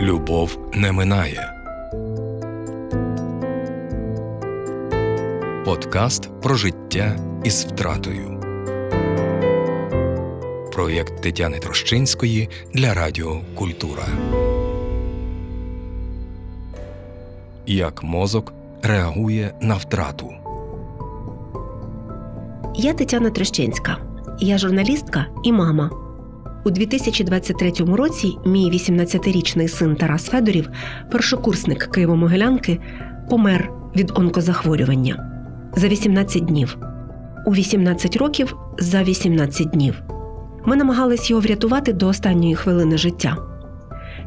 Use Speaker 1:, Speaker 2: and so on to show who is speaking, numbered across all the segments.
Speaker 1: Любов не минає. Подкаст про життя із втратою. Проєкт Тетяни Трощинської для Радіо Культура. Як мозок реагує на втрату.
Speaker 2: Я Тетяна Трещинська. Я журналістка і мама. У 2023 році мій 18-річний син Тарас Федорів, першокурсник Києво-Могилянки, помер від онкозахворювання за 18 днів. У 18 років за 18 днів. Ми намагались його врятувати до останньої хвилини життя.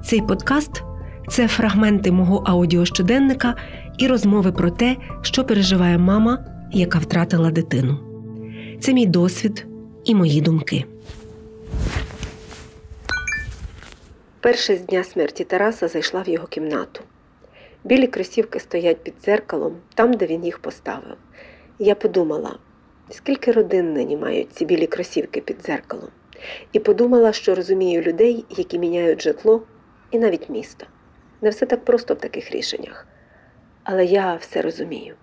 Speaker 2: Цей подкаст це фрагменти мого аудіощоденника і розмови про те, що переживає мама, яка втратила дитину. Це мій досвід і мої думки. Перше з дня смерті Тараса зайшла в його кімнату. Білі кросівки стоять під дзеркалом, там, де він їх поставив. Я подумала, скільки родин нині мають ці білі кросівки під дзеркалом, і подумала, що розумію людей, які міняють житло і навіть місто. Не все так просто в таких рішеннях. Але я все розумію.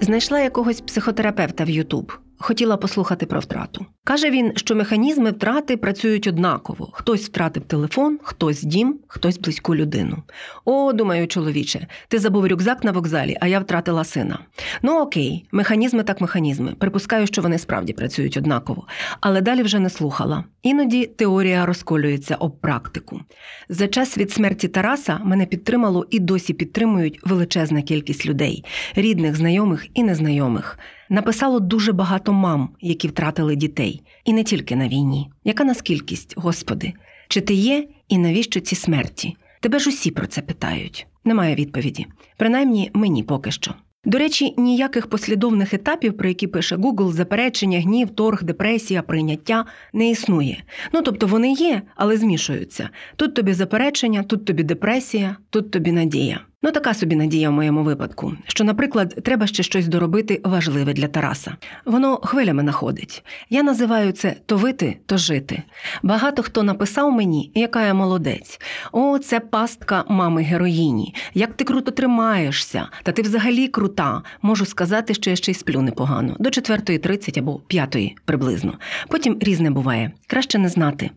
Speaker 2: Знайшла якогось психотерапевта в Ютуб. Хотіла послухати про втрату. Каже він, що механізми втрати працюють однаково: хтось втратив телефон, хтось дім, хтось близьку людину. О, думаю, чоловіче, ти забув рюкзак на вокзалі, а я втратила сина. Ну окей, механізми так механізми. Припускаю, що вони справді працюють однаково, але далі вже не слухала. Іноді теорія розколюється об практику. За час від смерті Тараса мене підтримало і досі підтримують величезна кількість людей, рідних, знайомих і незнайомих. Написало дуже багато мам, які втратили дітей, і не тільки на війні. Яка нас кількість, Господи? Чи ти є і навіщо ці смерті? Тебе ж усі про це питають. Немає відповіді. Принаймні мені поки що. До речі, ніяких послідовних етапів, про які пише Google, заперечення, гнів, торг, депресія, прийняття не існує. Ну тобто вони є, але змішуються. Тут тобі заперечення, тут тобі депресія, тут тобі надія. Ну, така собі надія в моєму випадку, що, наприклад, треба ще щось доробити важливе для Тараса. Воно хвилями находить. Я називаю це то вити, то жити. Багато хто написав мені, яка я молодець. О, це пастка мами героїні. Як ти круто тримаєшся, та ти взагалі крута. Можу сказати, що я ще й сплю непогано, до 4.30 або 5 приблизно. Потім різне буває. Краще не знати.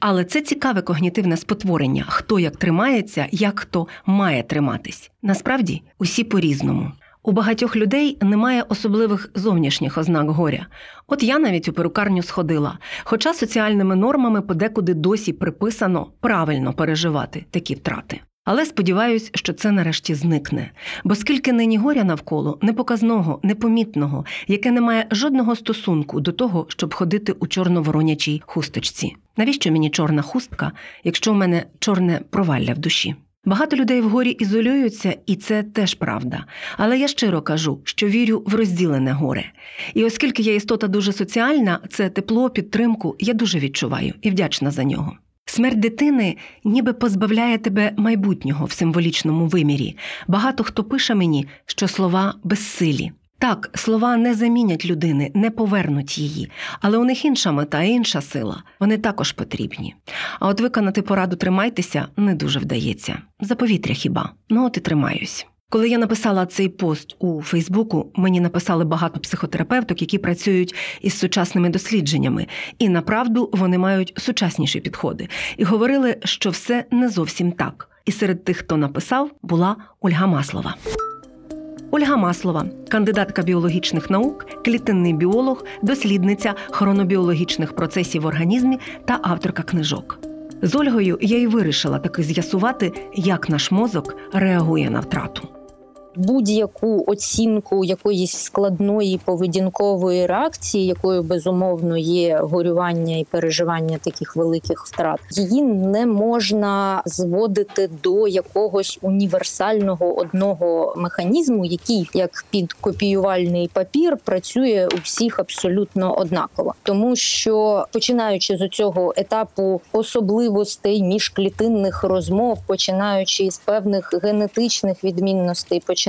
Speaker 2: Але це цікаве когнітивне спотворення, хто як тримається, як хто має триматись. Насправді усі по-різному. У багатьох людей немає особливих зовнішніх ознак горя. От я навіть у перукарню сходила, хоча соціальними нормами подекуди досі приписано правильно переживати такі втрати. Але сподіваюсь, що це нарешті зникне. Бо скільки нині горя навколо непоказного, непомітного, яке не має жодного стосунку до того, щоб ходити у чорно-воронячій хусточці. Навіщо мені чорна хустка, якщо в мене чорне провалля в душі? Багато людей в горі ізолюються, і це теж правда. Але я щиро кажу, що вірю в розділене горе. І оскільки я істота дуже соціальна, це тепло, підтримку я дуже відчуваю і вдячна за нього. Смерть дитини ніби позбавляє тебе майбутнього в символічному вимірі. Багато хто пише мені, що слова безсилі. Так, слова не замінять людини, не повернуть її, але у них інша мета, інша сила. Вони також потрібні. А от виконати пораду тримайтеся не дуже вдається. За повітря хіба? Ну от і тримаюсь. Коли я написала цей пост у Фейсбуку, мені написали багато психотерапевток, які працюють із сучасними дослідженнями, і направду вони мають сучасніші підходи, і говорили, що все не зовсім так. І серед тих, хто написав, була Ольга Маслова. Ольга Маслова, кандидатка біологічних наук, клітинний біолог, дослідниця хронобіологічних процесів в організмі та авторка книжок. З Ольгою я й вирішила таки з'ясувати, як наш мозок реагує на втрату
Speaker 3: будь-яку оцінку якоїсь складної поведінкової реакції, якою безумовно є горювання і переживання таких великих втрат, її не можна зводити до якогось універсального одного механізму, який як під копіювальний папір працює у всіх абсолютно однаково, тому що починаючи з цього етапу особливостей міжклітинних розмов, починаючи з певних генетичних відмінностей, починаючи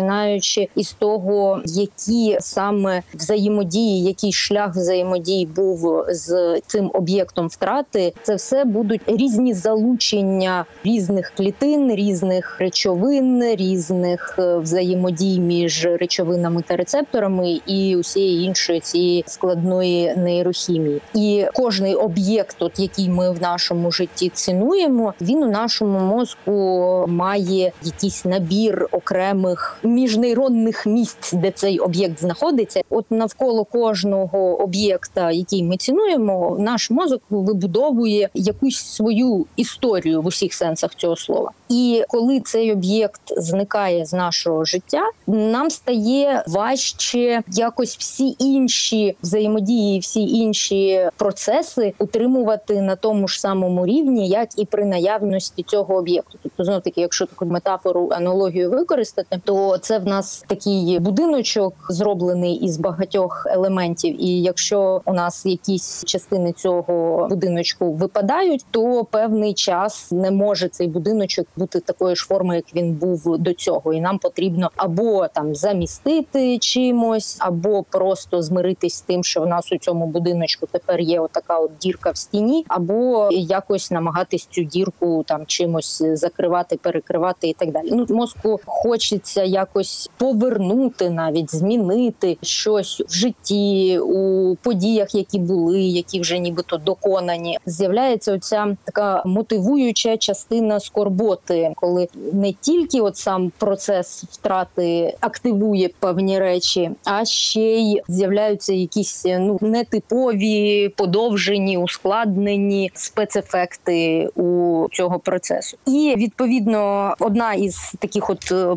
Speaker 3: із того, які саме взаємодії, який шлях взаємодії був з цим об'єктом втрати, це все будуть різні залучення різних клітин, різних речовин, різних е, взаємодій між речовинами та рецепторами і усієї іншої цієї складної нейрохімії. І кожний об'єкт, от який ми в нашому житті цінуємо, він у нашому мозку має якийсь набір окремих міжнейронних місць, де цей об'єкт знаходиться. От навколо кожного об'єкта, який ми цінуємо, наш мозок вибудовує якусь свою історію в усіх сенсах цього слова. І коли цей об'єкт зникає з нашого життя, нам стає важче якось всі інші взаємодії, всі інші процеси утримувати на тому ж самому рівні, як і при наявності цього об'єкту. Тобто, знов таки, якщо таку метафору аналогію використати, то це в нас такий будиночок зроблений із багатьох елементів. І якщо у нас якісь частини цього будиночку випадають, то певний час не може цей будиночок бути такої ж форми, як він був до цього, і нам потрібно або там замістити чимось, або просто змиритись з тим, що в нас у цьому будиночку тепер є отака от дірка в стіні, або якось намагатись цю дірку там чимось закривати, перекривати і так далі. Ну мозку хочеться якось повернути, навіть змінити щось в житті у подіях, які були, які вже нібито доконані. З'являється оця така мотивуюча частина скорботи, коли не тільки от сам процес втрати активує певні речі, а ще й з'являються якісь ну нетипові, подовжені, ускладнені спецефекти у цього процесу. І відповідно одна із таких от е,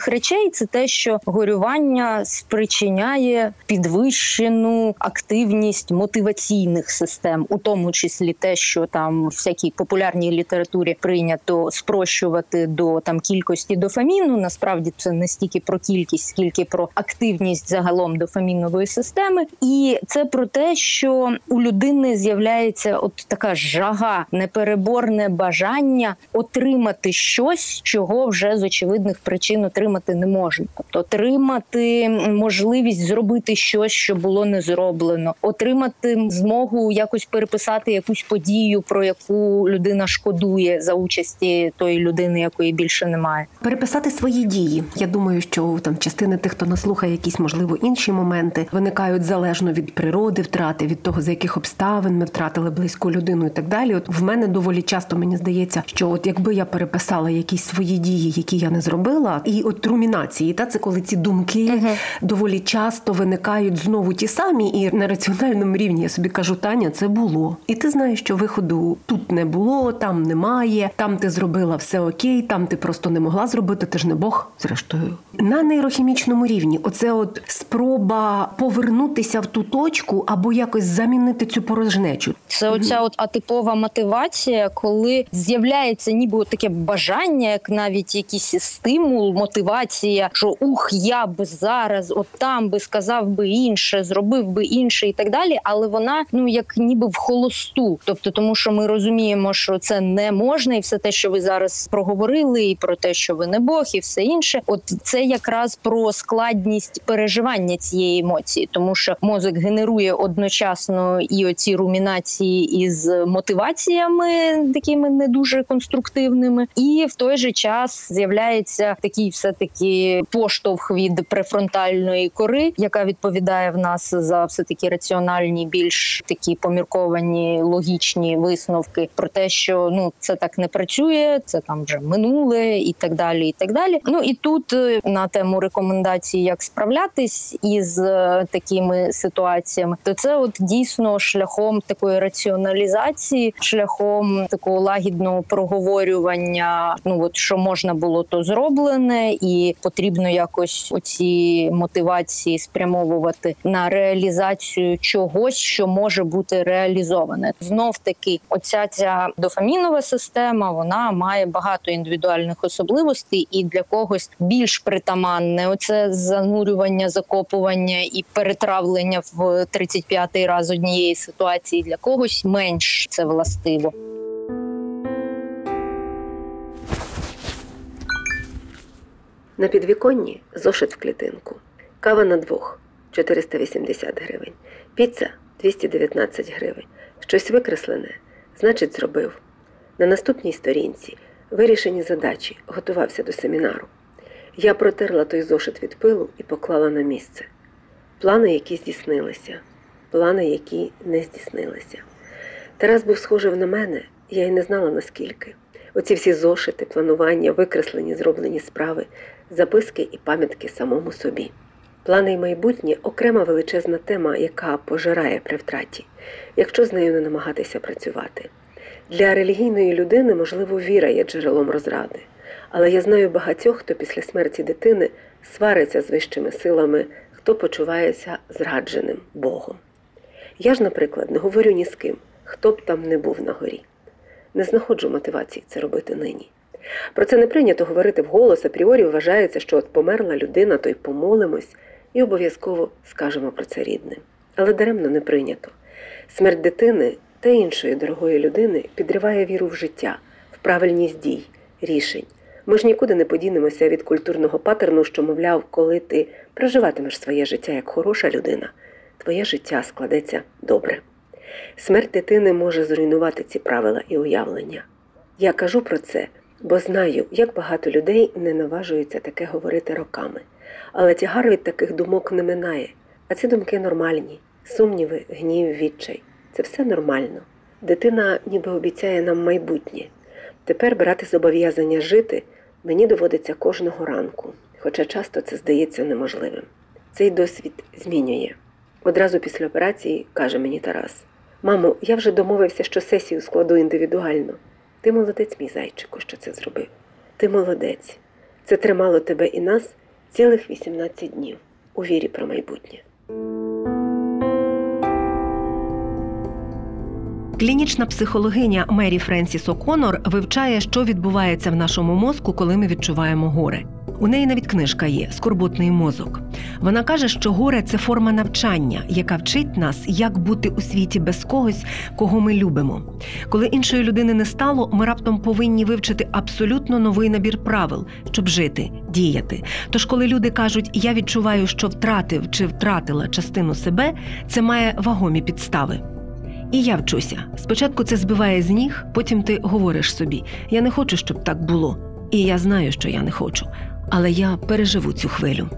Speaker 3: парадоксальних речей це те, що горювання спричиняє підвищену активність мотиваційних систем, у тому числі те, що там в всякій популярній літературі прийнято спрощувати до там кількості дофаміну. Насправді це не стільки про кількість, скільки про активність загалом дофамінової системи, і це про те, що у людини з'являється от така жага, непереборне бажання отримати щось, чого вже з очевидних причин отримати не можна. Тобто отримати можливість зробити щось, що було не зроблено, отримати змогу якось переписати якусь подію, про яку людина шкодує за участі тої людини, якої більше немає.
Speaker 2: Переписати свої дії. Я думаю, що там частини тих, хто нас слухає, якісь можливо інші моменти виникають залежно від природи, втрати, від того, за яких обставин ми втратили близьку людину і так далі. От в мене доволі часто мені здається, що от якби я переписала якісь свої дії, які я не зробила, і от румінації, та це коли ці думки uh доволі часто виникають знову ті самі, і на раціональному рівні я собі кажу, Таня, це було. І ти знаєш, що виходу тут не було, там немає, там ти зробила все окей, там ти просто не могла зробити. Ти ж не Бог, зрештою. На нейрохімічному рівні, оце от спроба повернутися в ту точку або якось замінити цю порожнечу.
Speaker 3: Це оця от атипова мотивація, коли з'являється ніби таке бажання, як навіть якийсь стимул, мотивація, що ух, я б зараз, от там би сказав би інше, зробив би інше і так далі. Але вона ну як ніби в холосту, тобто, тому що ми розуміємо, що це не можна, і все те, що ви зараз проговорили, і про те, що ви не Бог, і все інше. От це якраз про складність переживання цієї емоції, тому що мозок генерує одночасно і оці румінації із мотиваціями, такими не дуже конструктивними, і в той же час з'являється такий, все таки поштовх від префронтальної кори, яка відповідає в нас за все таки раціональні, більш такі помірковані логічні висновки про те, що ну це так не працює, це там вже минуле і так далі. І так далі. Ну і тут е, на тему рекомендацій, як справлятись із е, такими ситуаціями, то це от дійсно шляхом такої раціоналізації, шляхом такого лагідного проговорювання. Ну от що можна було, то зроблене, і потрібно якось оці мотивації спрямовувати на реалізацію чогось, що може бути реалізоване. Знов таки, оця ця дофамінова система вона має багато індивідуальних особливостей, і для когось більш притаманне оце занурювання, закопування і перетравлення в 35-й раз однієї ситуації для когось менш це властиво.
Speaker 4: На підвіконні зошит в клітинку. Кава на двох 480 гривень. Піца 219 гривень. Щось викреслене, значить, зробив. На наступній сторінці вирішені задачі, готувався до семінару. Я протерла той зошит від пилу і поклала на місце. Плани, які здійснилися, плани, які не здійснилися. Тарас був схожий на мене, я й не знала наскільки. Оці всі зошити, планування, викреслені, зроблені справи, записки і пам'ятки самому собі. Плани й майбутнє окрема величезна тема, яка пожирає при втраті, якщо з нею не намагатися працювати. Для релігійної людини, можливо, віра є джерелом розради, але я знаю багатьох, хто після смерті дитини свариться з вищими силами, хто почувається зрадженим Богом. Я ж, наприклад, не говорю ні з ким, хто б там не був на горі. Не знаходжу мотивації це робити нині. Про це не прийнято говорити вголос, апріорі вважається, що от померла людина, то й помолимось, і обов'язково скажемо про це рідним. Але даремно не прийнято. Смерть дитини та іншої дорогої людини підриває віру в життя, в правильність дій, рішень. Ми ж нікуди не подінемося від культурного патерну, що, мовляв, коли ти проживатимеш своє життя як хороша людина, твоє життя складеться добре. Смерть дитини може зруйнувати ці правила і уявлення. Я кажу про це, бо знаю, як багато людей не наважуються таке говорити роками. Але тягар від таких думок не минає, а ці думки нормальні, сумніви, гнів, відчай. Це все нормально. Дитина ніби обіцяє нам майбутнє. Тепер брати зобов'язання жити мені доводиться кожного ранку, хоча часто це здається неможливим. Цей досвід змінює. Одразу після операції каже мені Тарас: Мамо, я вже домовився, що сесію складу індивідуально. Ти молодець, мій зайчику, що це зробив. Ти молодець. Це тримало тебе і нас цілих 18 днів у вірі про майбутнє.
Speaker 2: Клінічна психологиня Мері Френсіс О'Конор вивчає, що відбувається в нашому мозку, коли ми відчуваємо горе. У неї навіть книжка є Скорботний мозок. Вона каже, що горе це форма навчання, яка вчить нас, як бути у світі без когось, кого ми любимо. Коли іншої людини не стало, ми раптом повинні вивчити абсолютно новий набір правил, щоб жити, діяти. Тож, коли люди кажуть, я відчуваю, що втратив чи втратила частину себе, це має вагомі підстави. І я вчуся. Спочатку це збиває з ніг, потім ти говориш собі: я не хочу, щоб так було. І я знаю, що я не хочу, але я переживу цю хвилю.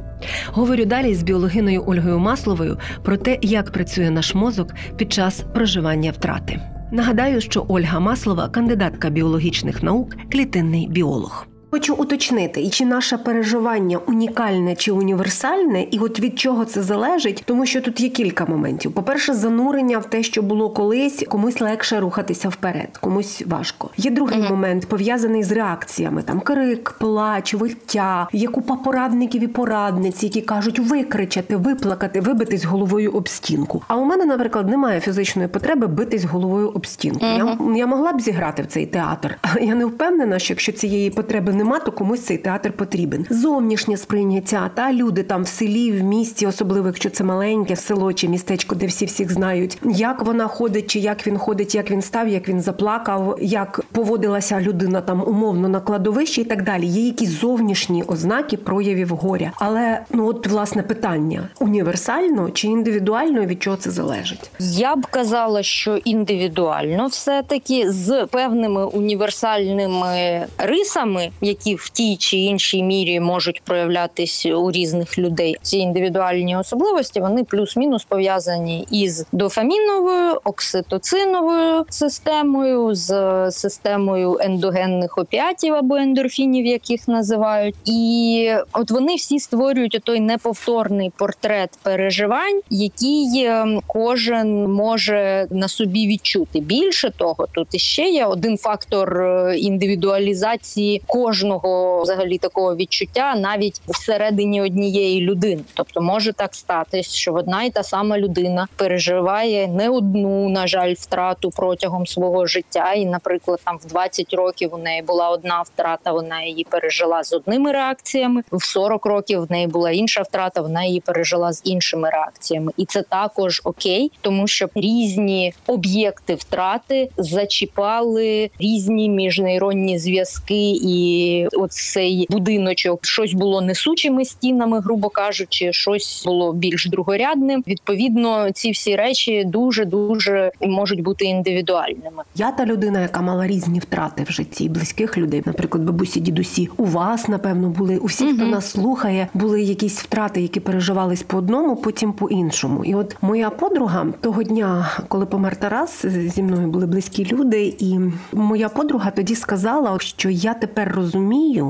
Speaker 2: Говорю далі з біологиною Ольгою Масловою про те, як працює наш мозок під час проживання втрати. Нагадаю, що Ольга Маслова кандидатка біологічних наук, клітинний біолог. Хочу уточнити, і чи наше переживання унікальне чи універсальне, і от від чого це залежить, тому що тут є кілька моментів. По-перше, занурення в те, що було колись, комусь легше рухатися вперед, комусь важко. Є другий uh момент пов'язаний з реакціями: там крик, плач, виття, є купа порадників і порадниць, які кажуть викричати, виплакати, вибитись головою об стінку. А у мене, наприклад, немає фізичної потреби битись головою об стінку. uh Я я могла б зіграти в цей театр, але я не впевнена, що якщо цієї потреби не нема, то комусь цей театр потрібен. Зовнішнє сприйняття та люди там в селі, в місті, особливо якщо це маленьке село чи містечко, де всі всіх знають, як вона ходить, чи як він ходить, як він став, як він заплакав, як поводилася людина там умовно на кладовищі і так далі. Є якісь зовнішні ознаки проявів горя. Але ну от власне питання універсально чи індивідуально від чого це залежить?
Speaker 3: Я б казала, що індивідуально все таки з певними універсальними рисами, в тій чи іншій мірі можуть проявлятись у різних людей. Ці індивідуальні особливості вони плюс-мінус пов'язані із дофаміновою, окситоциновою системою, з системою ендогенних опіатів або ендорфінів, яких називають, і от вони всі створюють той неповторний портрет переживань, який ем, кожен може на собі відчути. Більше того, тут іще є один фактор е, індивідуалізації кожного кожного взагалі такого відчуття навіть всередині однієї людини. Тобто може так статись, що одна і та сама людина переживає не одну, на жаль, втрату протягом свого життя. І, наприклад, там в 20 років у неї була одна втрата, вона її пережила з одними реакціями. В 40 років в неї була інша втрата, вона її пережила з іншими реакціями, і це також окей, тому що різні об'єкти втрати зачіпали різні міжнейронні зв'язки і і оцей будиночок щось було несучими стінами, грубо кажучи, щось було більш другорядним. Відповідно, ці всі речі дуже дуже можуть бути індивідуальними.
Speaker 2: Я та людина, яка мала різні втрати в житті близьких людей, наприклад, бабусі, дідусі. У вас напевно були у всіх, хто нас слухає, були якісь втрати, які переживались по одному, потім по іншому. І от моя подруга того дня, коли помер Тарас, зі мною були близькі люди, і моя подруга тоді сказала, що я тепер розумію,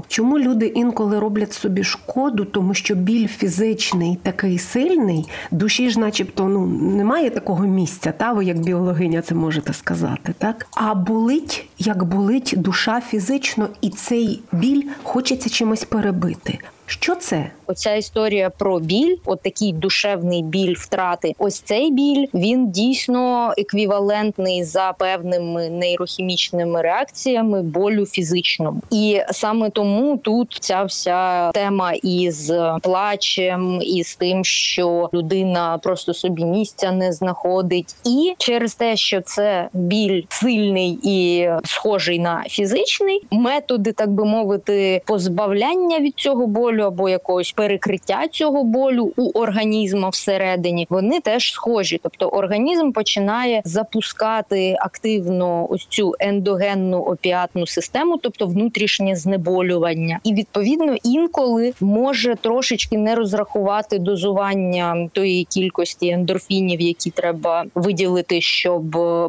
Speaker 2: чому люди інколи роблять собі шкоду, тому що біль фізичний такий сильний, душі ж, начебто, ну немає такого місця, та ви як біологиня це можете сказати, так а болить, як болить душа фізично, і цей біль хочеться чимось перебити. Що це?
Speaker 3: Оця історія про біль, от такий душевний біль втрати. Ось цей біль він дійсно еквівалентний за певними нейрохімічними реакціями болю фізичному. І саме тому тут ця вся тема із плачем, і з тим, що людина просто собі місця не знаходить, і через те, що це біль сильний і схожий на фізичний, методи, так би мовити, позбавляння від цього болю болю або якогось перекриття цього болю у організму всередині, вони теж схожі. Тобто організм починає запускати активно ось цю ендогенну опіатну систему, тобто внутрішнє знеболювання, і відповідно інколи може трошечки не розрахувати дозування тої кількості ендорфінів, які треба виділити, щоб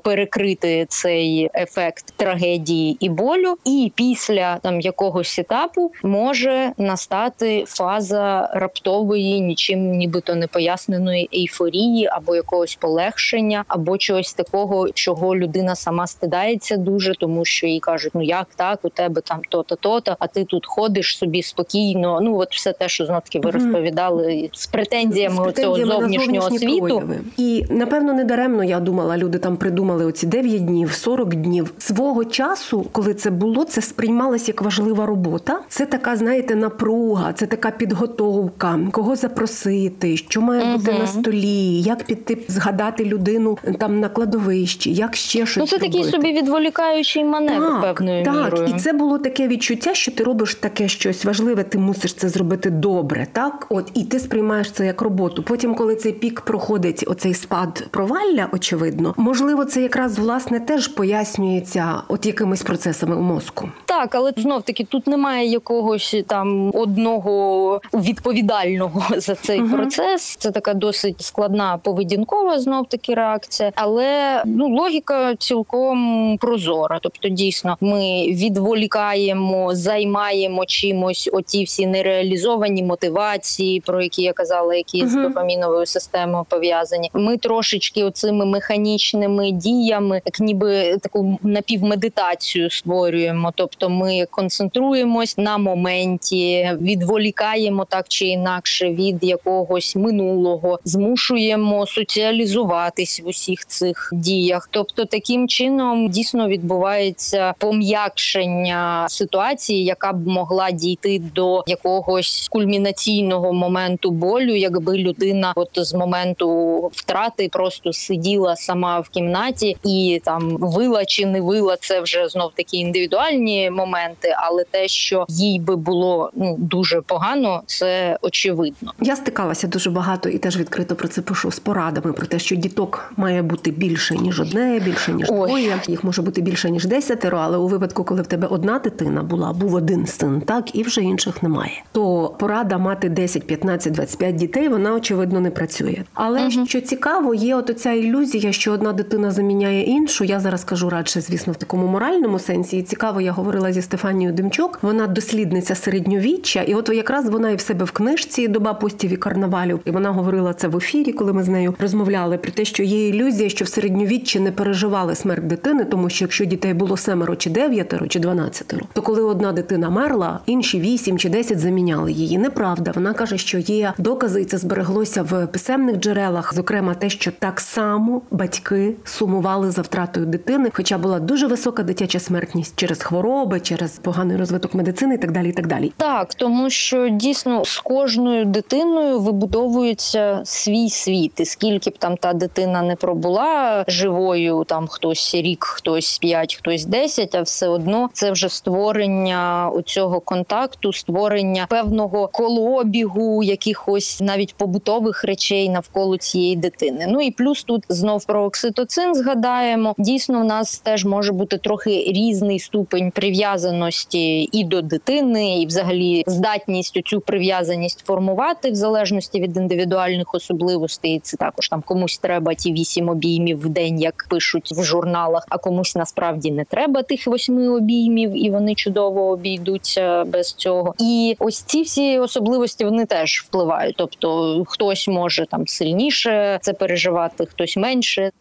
Speaker 3: перекрити цей ефект трагедії і болю, і після там якогось етапу може настати настати фаза раптової, нічим нібито не поясненої ейфорії або якогось полегшення, або чогось такого, чого людина сама стидається дуже, тому що їй кажуть, ну як так, у тебе там то-то, то-то, а ти тут ходиш собі спокійно. Ну от все те, що знов таки ви розповідали з претензіями, з цього зовнішнього світу. Прояви.
Speaker 2: І напевно не даремно я думала, люди там придумали оці 9 днів, 40 днів свого часу, коли це було, це сприймалось як важлива робота. Це така, знаєте, напруга це така підготовка, кого запросити, що має uh бути на столі, як піти згадати людину там на кладовищі, як ще щось.
Speaker 3: Ну, це
Speaker 2: робити.
Speaker 3: такий собі відволікаючий маневр так, певною
Speaker 2: так.
Speaker 3: мірою.
Speaker 2: І це було таке відчуття, що ти робиш таке щось важливе, ти мусиш це зробити добре. Так, от і ти сприймаєш це як роботу. Потім, коли цей пік проходить, оцей спад провалля, очевидно, можливо, це якраз власне теж пояснюється от якимись процесами у мозку.
Speaker 3: Так, але знов таки тут немає якогось там одного одного відповідального за цей uh процес. Це така досить складна поведінкова знов таки реакція, але ну логіка цілком прозора. Тобто, дійсно, ми відволікаємо, займаємо чимось оті всі нереалізовані мотивації, про які я казала, які uh з дофаміновою системою пов'язані. Ми трошечки оцими механічними діями, як ніби таку напівмедитацію створюємо. Тобто, ми концентруємось на моменті, відволікаємо відволікаємо так чи інакше від якогось минулого, змушуємо соціалізуватись в усіх цих діях. Тобто, таким чином дійсно відбувається пом'якшення ситуації, яка б могла дійти до якогось кульмінаційного моменту болю, якби людина, от з моменту втрати, просто сиділа сама в кімнаті і там вила чи не вила, це вже знов такі індивідуальні моменти, але те, що їй би було ну дуже погано, це очевидно.
Speaker 2: Я стикалася дуже багато і теж відкрито про це пишу з порадами про те, що діток має бути більше ніж одне, більше ніж Ой. двоє. Їх може бути більше ніж десятеро, але у випадку, коли в тебе одна дитина була, був один син, так і вже інших немає. То порада мати 10, 15, 25 дітей, вона очевидно не працює. Але угу. що цікаво, є от оця ілюзія, що одна дитина заміняє іншу. Я зараз кажу радше, звісно, в такому моральному сенсі. І цікаво, я говорила зі Стефанією Демчук. Вона дослідниця середньовіччя, і от якраз вона і в себе в книжці доба постів і карнавалів. І вона говорила це в ефірі, коли ми з нею розмовляли про те, що є ілюзія, що в середньовіччі не переживали смерть дитини, тому що якщо дітей було семеро чи дев'ятеро чи дванадцятеро, то коли одна дитина мерла, інші вісім чи десять заміняли її. Неправда. Вона каже, що є докази, і це збереглося в писемних джерелах, зокрема те, що так само батьки сумували за втратою дитини, хоча була дуже висока дитяча смертність через хвороби, через поганий розвиток медицини і так далі. І так далі.
Speaker 3: Так, тому що дійсно з кожною дитиною вибудовується свій світ, і скільки б там та дитина не пробула живою, там хтось рік, хтось п'ять, хтось десять, а все одно це вже створення цього контакту, створення певного колообігу, якихось навіть побутових речей навколо цієї дитини. Ну і плюс тут знов про окситоцин згадаємо. Дійсно, в нас теж може бути трохи різний ступень прив'язаності і до дитини, і взагалі здатність цю прив'язаність формувати в залежності від індивідуальних особливостей. Це також там комусь треба ті вісім обіймів в день, як пишуть в журналах, а комусь насправді не треба тих восьми обіймів, і вони чудово обійдуться без цього. І ось ці всі особливості вони теж впливають. Тобто хтось може там сильніше це переживати, хтось менше.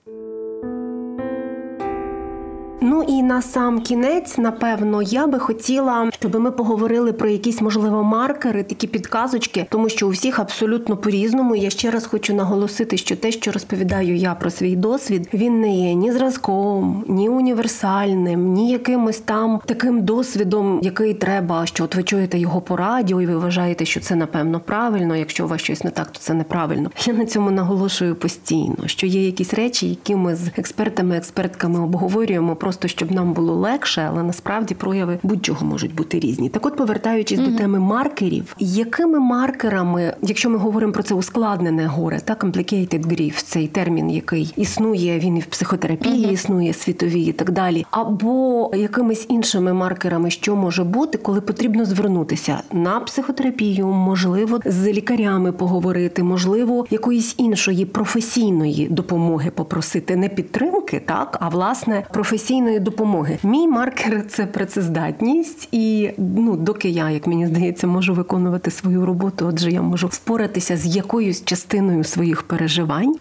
Speaker 2: Ну і на сам кінець, напевно, я би хотіла, щоб ми поговорили про якісь можливо маркери, такі підказочки, тому що у всіх абсолютно по-різному. Я ще раз хочу наголосити, що те, що розповідаю я про свій досвід, він не є ні зразком, ні універсальним, ні якимось там таким досвідом, який треба, що от ви чуєте його по радіо, і ви вважаєте, що це напевно правильно. Якщо у вас щось не так, то це неправильно. Я на цьому наголошую постійно, що є якісь речі, які ми з експертами, експертками обговорюємо просто щоб нам було легше, але насправді прояви будь-чого можуть бути різні. Так, от повертаючись mm-hmm. до теми маркерів, якими маркерами, якщо ми говоримо про це ускладнене горе, та complicated grief, цей термін, який існує, він і в психотерапії mm-hmm. існує світовій і так далі, або якимись іншими маркерами, що може бути, коли потрібно звернутися на психотерапію, можливо, з лікарями поговорити, можливо, якоїсь іншої професійної допомоги попросити не підтримки, так а власне професійної професійної допомоги. Мій маркер це працездатність, і ну, доки я, як мені здається, можу виконувати свою роботу, отже, я можу впоратися з якоюсь частиною своїх переживань.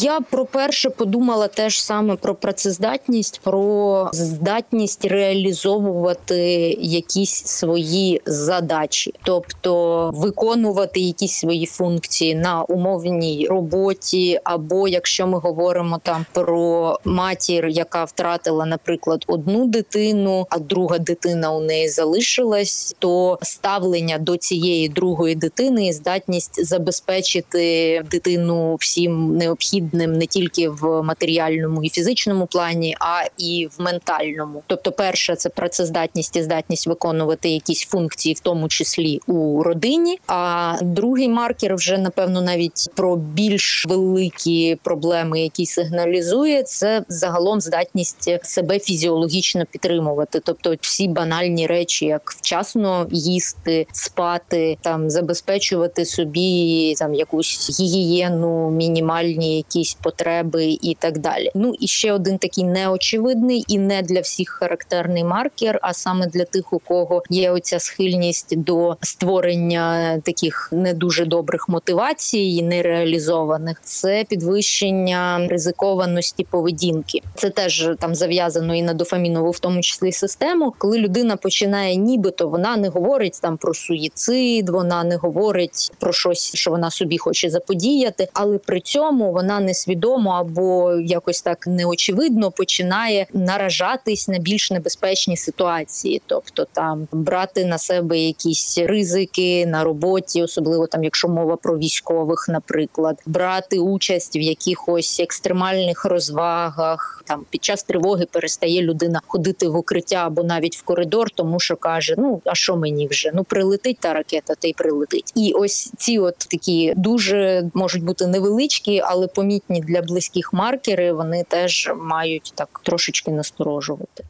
Speaker 3: Я про перше подумала теж саме про працездатність, про здатність реалізовувати якісь свої задачі, тобто виконувати якісь свої функції на умовній роботі, або якщо ми говоримо там про матір, яка втратила наприклад, наприклад, одну дитину, а друга дитина у неї залишилась, то ставлення до цієї другої дитини і здатність забезпечити дитину всім необхідним не тільки в матеріальному і фізичному плані, а і в ментальному. Тобто, перше це працездатність і здатність виконувати якісь функції, в тому числі у родині. А другий маркер вже напевно навіть про більш великі проблеми, які сигналізує, це загалом здатність себе себе фізіологічно підтримувати. Тобто, всі банальні речі, як вчасно їсти, спати, там забезпечувати собі там якусь гігієну, мінімальні якісь потреби і так далі. Ну і ще один такий неочевидний і не для всіх характерний маркер, а саме для тих, у кого є оця схильність до створення таких не дуже добрих мотивацій, нереалізованих, це підвищення ризикованості поведінки. Це теж там зав'язано пов'язано і на дофамінову, в тому числі систему, коли людина починає, нібито вона не говорить там про суїцид, вона не говорить про щось, що вона собі хоче заподіяти, але при цьому вона несвідомо або якось так неочевидно починає наражатись на більш небезпечні ситуації, тобто там брати на себе якісь ризики на роботі, особливо там, якщо мова про військових, наприклад, брати участь в якихось екстремальних розвагах, там під час тривоги перестати перестає людина ходити в укриття або навіть в коридор, тому що каже: Ну а що мені вже? Ну прилетить та ракета, та й прилетить. І ось ці, от такі дуже можуть бути невеличкі, але помітні для близьких маркери. Вони теж мають так трошечки насторожувати.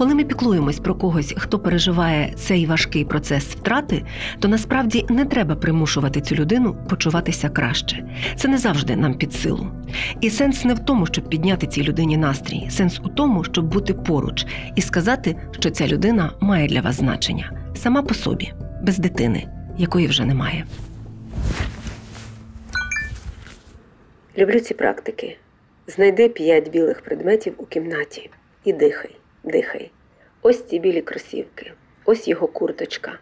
Speaker 2: Коли ми піклуємось про когось, хто переживає цей важкий процес втрати, то насправді не треба примушувати цю людину почуватися краще. Це не завжди нам під силу. І сенс не в тому, щоб підняти цій людині настрій, сенс у тому, щоб бути поруч і сказати, що ця людина має для вас значення сама по собі, без дитини, якої вже немає.
Speaker 4: Люблю ці практики. Знайди п'ять білих предметів у кімнаті і дихай дихай. Ось ці білі кросівки, ось його курточка,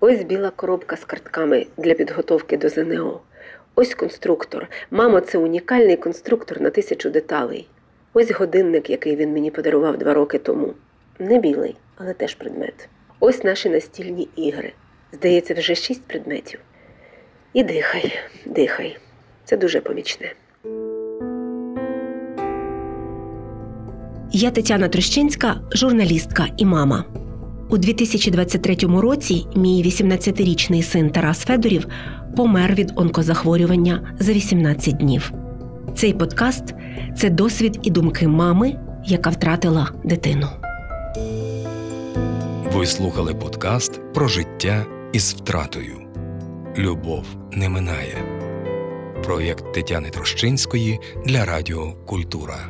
Speaker 4: ось біла коробка з картками для підготовки до ЗНО. Ось конструктор. Мамо, це унікальний конструктор на тисячу деталей. Ось годинник, який він мені подарував два роки тому. Не білий, але теж предмет. Ось наші настільні ігри. Здається, вже шість предметів. І дихай, дихай. Це дуже помічне.
Speaker 2: Я Тетяна Трощинська, журналістка і мама. У 2023 році мій 18-річний син Тарас Федорів помер від онкозахворювання за 18 днів. Цей подкаст це досвід і думки мами, яка втратила дитину.
Speaker 1: Ви слухали подкаст про життя із втратою. Любов не минає. Проєкт Тетяни Трощинської для Радіо Культура.